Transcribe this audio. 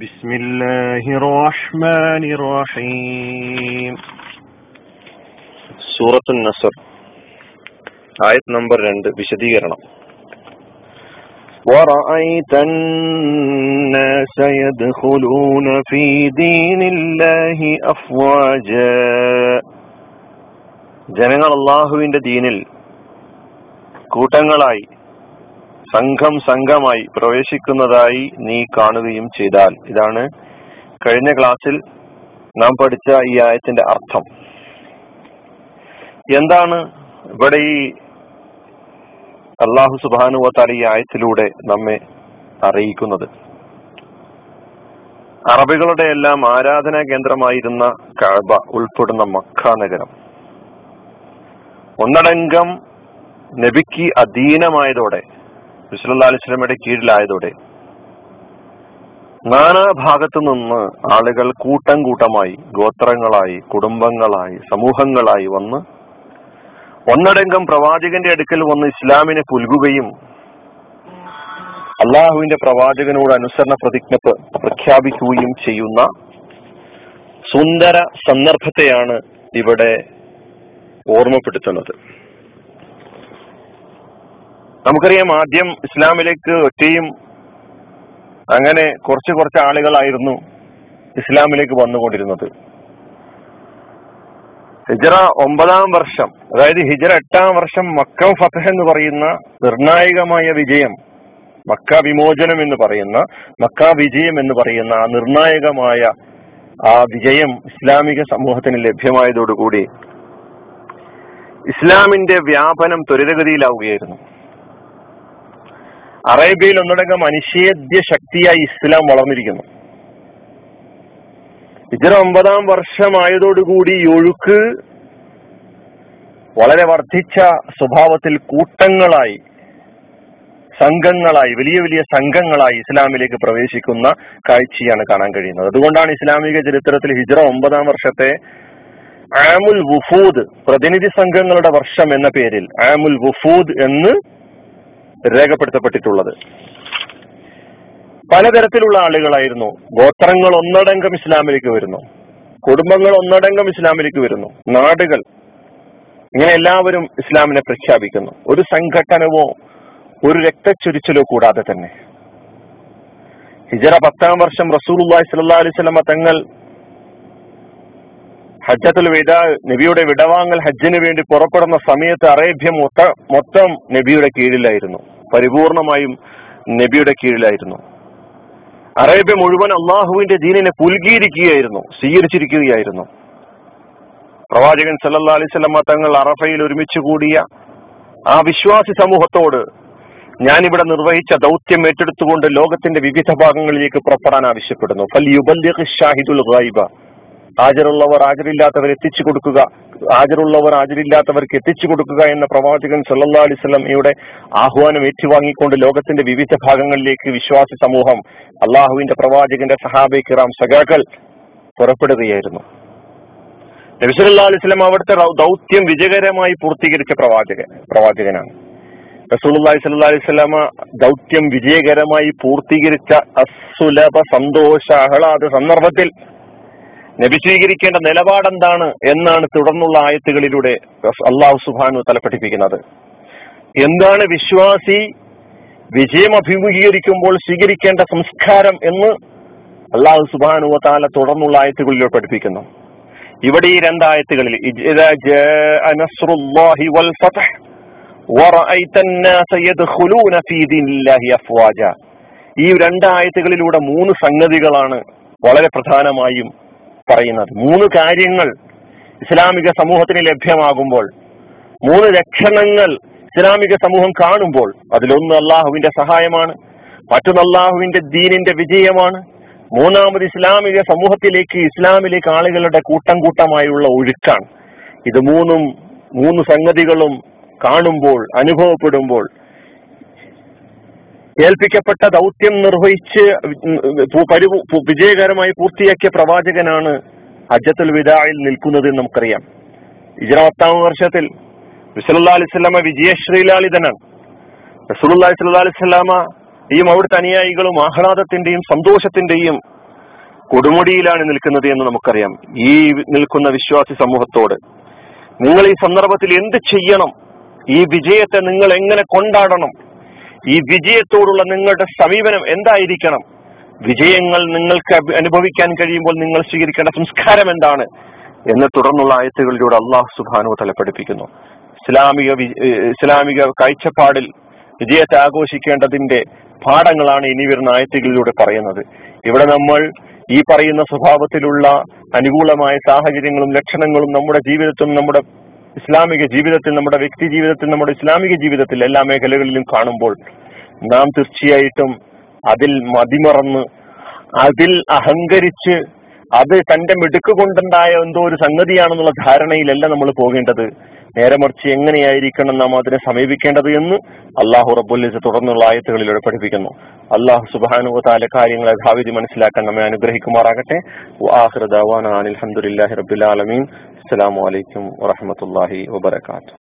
بسم الله الرحمن الرحيم സൂറത്തു നസർ ആയത് നമ്പർ രണ്ട് വിശദീകരണം ورأيت الناس يدخلون في دين الله أفواجا ജനങ്ങൾ അള്ളാഹുവിന്റെ ദീനിൽ കൂട്ടങ്ങളായി സംഘം സംഘമായി പ്രവേശിക്കുന്നതായി നീ കാണുകയും ചെയ്താൽ. ഇതാണ് കഴിഞ്ഞ ക്ലാസ്സിൽ നാം പഠിച്ച ഈ ആയത്തിന്റെ അർത്ഥം. എന്താണ് ഇവിടെ ഈ അള്ളാഹു സുബാനുവത്താൽ ഈ ആയത്തിലൂടെ നമ്മെ അറിയിക്കുന്നത്? അറബികളുടെ എല്ലാം ആരാധനാ കേന്ദ്രമായിരുന്ന കഴബ ഉൾപ്പെടുന്ന മക്ക നഗരം. ഒന്നടങ്കം നബിക്ക് അധീനമായതോടെ വിസ്വല്ലാ അലിസ്ലമയുടെ കീഴിലായതോടെ നാനാഭാഗത്തു നിന്ന് ആളുകൾ കൂട്ടം കൂട്ടമായി ഗോത്രങ്ങളായി കുടുംബങ്ങളായി സമൂഹങ്ങളായി വന്ന് ഒന്നടങ്കം പ്രവാചകന്റെ അടുക്കൽ വന്ന് ഇസ്ലാമിനെ പുൽകുകയും അള്ളാഹുവിന്റെ പ്രവാചകനോട് അനുസരണ പ്രതിജ്ഞ പ്രഖ്യാപിക്കുകയും ചെയ്യുന്ന സുന്ദര സന്ദർഭത്തെയാണ് ഇവിടെ ഓർമ്മപ്പെടുത്തുന്നത്. നമുക്കറിയാം ആദ്യം ഇസ്ലാമിലേക്ക് ഒറ്റയും അങ്ങനെ കുറച്ച് കുറച്ച് ആളുകളായിരുന്നു ഇസ്ലാമിലേക്ക് വന്നുകൊണ്ടിരുന്നത്. ഹിജറ ഒമ്പതാം വർഷം അതായത് ഹിജറ എട്ടാം വർഷം മക്ക ഫതഹ് എന്ന് പറയുന്ന നിർണായകമായ വിജയം മക്ക വിമോചനം എന്ന് പറയുന്ന മക്ക വിജയം എന്ന് പറയുന്ന ആ നിർണായകമായ ആ വിജയം ഇസ്ലാമിക സമൂഹത്തിന് ലഭ്യമായതോടുകൂടി ഇസ്ലാമിന്റെ വ്യാപനം ത്വരിതഗതിയിലാവുകയായിരുന്നു. അറേബ്യയിൽ ഒന്നടങ്കം അനിഷേധ്യ ശക്തിയായി ഇസ്ലാം വളർന്നിരിക്കുന്നു. ഇതിന് ഒമ്പതാം വർഷമായതോടുകൂടി ഒഴുക്ക് വളരെ വർദ്ധിച്ച സ്വഭാവത്തിൽ കൂട്ടങ്ങളായി സംഘങ്ങളായി വലിയ വലിയ സംഘങ്ങളായി ഇസ്ലാമിലേക്ക് പ്രവേശിക്കുന്ന കാഴ്ചയാണ് കാണാൻ കഴിയുന്നത്. അതുകൊണ്ടാണ് ഇസ്ലാമിക ചരിത്രത്തിൽ ഹിജ്റ ഒമ്പതാം വർഷത്തെ ആമുൽ വുഫൂദ് പ്രതിനിധി സംഘങ്ങളുടെ വർഷം എന്ന പേരിൽ ആമുൽ വുഫൂദ് എന്ന് രേഖപ്പെടുത്തപ്പെട്ടിട്ടുള്ളത്. പലതരത്തിലുള്ള ആളുകളായിരുന്നു. ഗോത്രങ്ങൾ ഒന്നടങ്കം ഇസ്ലാമിലേക്ക് വരുന്നു. കുടുംബങ്ങൾ ഒന്നടങ്കം ഇസ്ലാമിലേക്ക് വരുന്നു. നാടുകൾ. ഇങ്ങനെ എല്ലാവരും ഇസ്ലാമിനെ പ്രഖ്യാപിക്കുന്നു. ഒരു സംഘടനവോ ഒരു രക്തച്ചൊരിച്ചിലോ കൂടാതെ തന്നെ. ഹിജറ പത്താം വർഷം റസൂലുള്ളാഹി സ്വല്ലല്ലാഹി അലൈഹി വസല്ലമ തങ്ങൾ ഹജ്ജത്തുൽ വിദ നബിയുടെ വിടവാങ്ങൽ ഹജ്ജിന് വേണ്ടി പുറപ്പെടുന്ന സമയത്ത് അറേബ്യ മൊത്ത മൊത്തം നബിയുടെ കീഴിലായിരുന്നു. പരിപൂർണമായും നബിയുടെ കീഴിലായിരുന്നു. അറേബ്യ മുഴുവൻ അള്ളാഹുവിന്റെ ദീനിനെ പുൽകിയിരിക്കുകയായിരുന്നു സ്വീകരിച്ചിരിക്കുകയായിരുന്നു. പ്രവാചകൻ സല്ലല്ലാ അലൈഹി സ്വലമ തങ്ങൾ അറഫയിൽ ഒരുമിച്ച് കൂടിയ ആ വിശ്വാസി സമൂഹത്തോട് ഞാനിവിടെ നിർവഹിച്ച ദൗത്യം ഏറ്റെടുത്തുകൊണ്ട് ലോകത്തിന്റെ വിവിധ ഭാഗങ്ങളിലേക്ക് പുറപ്പെടാൻ ആവശ്യപ്പെടുന്നു. ഫൽ ഷാഹിദുൽ ഗൈബ ഹാജരുള്ളവർ ഹാജരില്ലാത്തവർ എത്തിച്ചു കൊടുക്കുക. ഹാജരുള്ളവർ ഹാജരില്ലാത്തവർക്ക് എത്തിച്ചു കൊടുക്കുക എന്ന പ്രവാചകൻ സല്ലാ അലിസ്ലം ഇവിടെ ആഹ്വാനം ഏറ്റുവാങ്ങിക്കൊണ്ട് ലോകത്തിന്റെ വിവിധ ഭാഗങ്ങളിലേക്ക് വിശ്വാസി സമൂഹം അള്ളാഹുവിന്റെ പ്രവാചകന്റെ സഹാബെ കിറാം സഖാക്കൾ പുറപ്പെടുകയായിരുന്നു. നബിസല്ലാ അലിസ്ലം അവിടുത്തെ ദൗത്യം വിജയകരമായി പൂർത്തീകരിച്ച പ്രവാചകൻ പ്രവാചകനാണ്. റസൂലി സല്ലാ അലിസ്ലാമ ദൗത്യം വിജയകരമായി പൂർത്തീകരിച്ച അസുലഭ സന്തോഷ ആഹ്ലാദ സന്ദർഭത്തിൽ നബി സ്വീകരിക്കേണ്ട നിലപാടെന്താണ് എന്നാണ് തുടർന്നുള്ള ആയത്തുകളിലൂടെ അള്ളാഹു സുബാനു തലപ്പെട്ടിപ്പിക്കുന്നത് എന്താണ് വിശ്വാസി വിജയം അഭിമുഖീകരിക്കുമ്പോൾ സ്വീകരിക്കേണ്ട സംസ്കാരം എന്ന് അള്ളാഹു സുബാനു താല തുടർന്നുള്ള ആയത്തുകളിലൂടെ പഠിപ്പിക്കുന്നു. ഇവിടെ ഈ രണ്ടായത്തുകളിൽ ഈ രണ്ടായത്തുകളിലൂടെ മൂന്ന് സംഗതികളാണ് വളരെ പ്രധാനമായും പറയുന്നത്. മൂന്ന് കാര്യങ്ങൾ ഇസ്ലാമിക സമൂഹത്തിന് ലഭ്യമാകുമ്പോൾ മൂന്ന് ലക്ഷണങ്ങൾ ഇസ്ലാമിക സമൂഹം കാണുമ്പോൾ അതിലൊന്ന് അള്ളാഹുവിന്റെ സഹായമാണ് മറ്റൊന്ന് അള്ളാഹുവിന്റെ ദീനിന്റെ വിജയമാണ്. മൂന്നാമത് ഇസ്ലാമിക സമൂഹത്തിലേക്ക് ഇസ്ലാമിലേക്ക് ആളുകളുടെ കൂട്ടം കൂട്ടമായുള്ള ഒഴുക്കാണ്. ഇത് മൂന്നും മൂന്ന് സംഗതികളും കാണുമ്പോൾ അനുഭവപ്പെടുമ്പോൾ ഏൽപ്പിക്കപ്പെട്ട ദൗത്യം നിർവഹിച്ച് വിജയകരമായി പൂർത്തിയാക്കിയ പ്രവാചകനാണ് ഹജ്ജത്തുൽ വിദായിൽ നിൽക്കുന്നത് എന്ന് നമുക്കറിയാം. ഇജറ പത്താം വർഷത്തിൽ വിസലുല്ലാ അലിസ്ലാമ വിജയശ്രീലാളിതനാണ്. റസൂലുള്ളാഹി സ്വല്ലല്ലാഹി അലൈഹി വസല്ലമ ഈ അവിടുത്തെ അനുയായികളും ആഹ്ലാദത്തിന്റെയും സന്തോഷത്തിന്റെയും കൊടുമുടിയിലാണ് നിൽക്കുന്നത് എന്ന് നമുക്കറിയാം. ഈ നിൽക്കുന്ന വിശ്വാസി സമൂഹത്തോട് നിങ്ങൾ ഈ സന്ദർഭത്തിൽ എന്ത് ചെയ്യണം? ഈ വിജയത്തെ നിങ്ങൾ എങ്ങനെ കൊണ്ടാടണം? ഈ വിജയത്തോടുള്ള നിങ്ങളുടെ സമീപനം എന്തായിരിക്കണം? വിജയങ്ങൾ നിങ്ങൾക്ക് അനുഭവിക്കാൻ കഴിയുമ്പോൾ നിങ്ങൾ സ്വീകരിക്കേണ്ട സംസ്കാരം എന്താണ്? എന്ന് തുടർന്നുള്ള ആയത്തുകളിലൂടെ അള്ളാഹു സുബാനു തല പഠിപ്പിക്കുന്നു. ഇസ്ലാമിക ഇസ്ലാമിക കാഴ്ചപ്പാടിൽ വിജയത്തെ ആഘോഷിക്കേണ്ടതിന്റെ പാഠങ്ങളാണ് ഇനി വരുന്ന ആയത്തുകളിലൂടെ പറയുന്നത്. ഇവിടെ നമ്മൾ ഈ പറയുന്ന സ്വഭാവത്തിലുള്ള അനുകൂലമായ സാഹചര്യങ്ങളും ലക്ഷണങ്ങളും നമ്മുടെ ജീവിതത്തിലും നമ്മുടെ ഇസ്ലാമിക ജീവിതത്തിൽ നമ്മുടെ വ്യക്തി ജീവിതത്തിൽ നമ്മുടെ ഇസ്ലാമിക ജീവിതത്തിൽ എല്ലാ മേഖലകളിലും കാണുമ്പോൾ നാം തീർച്ചയായിട്ടും അതിൽ മതിമറന്ന് അതിൽ അഹങ്കരിച്ച് അത് തന്റെ മിടുക്ക് കൊണ്ടുണ്ടായ എന്തോ ഒരു സംഗതിയാണെന്നുള്ള ധാരണയിലല്ല നമ്മൾ പോകേണ്ടത്. നേരെ മറിച്ച് എങ്ങനെയായിരിക്കണം നാം അതിനെ സമീപിക്കേണ്ടത് എന്ന് അള്ളാഹു റബ്ബുല്ലിസ് തുടർന്നുള്ള ആയത്തുകളിലൂടെ പഠിപ്പിക്കുന്നു. അള്ളാഹു സുബാനു താല കാര്യങ്ങളെ ഭാവിധി മനസ്സിലാക്കാൻ നമ്മെ അനുഗ്രഹിക്കുമാറാകട്ടെ. അലഹമുല്ലാഹി റബുലാലമീൻ അസ്സലാമു അലൈക്കും വറഹമത്തല്ലാഹി വബർക്കാത്തു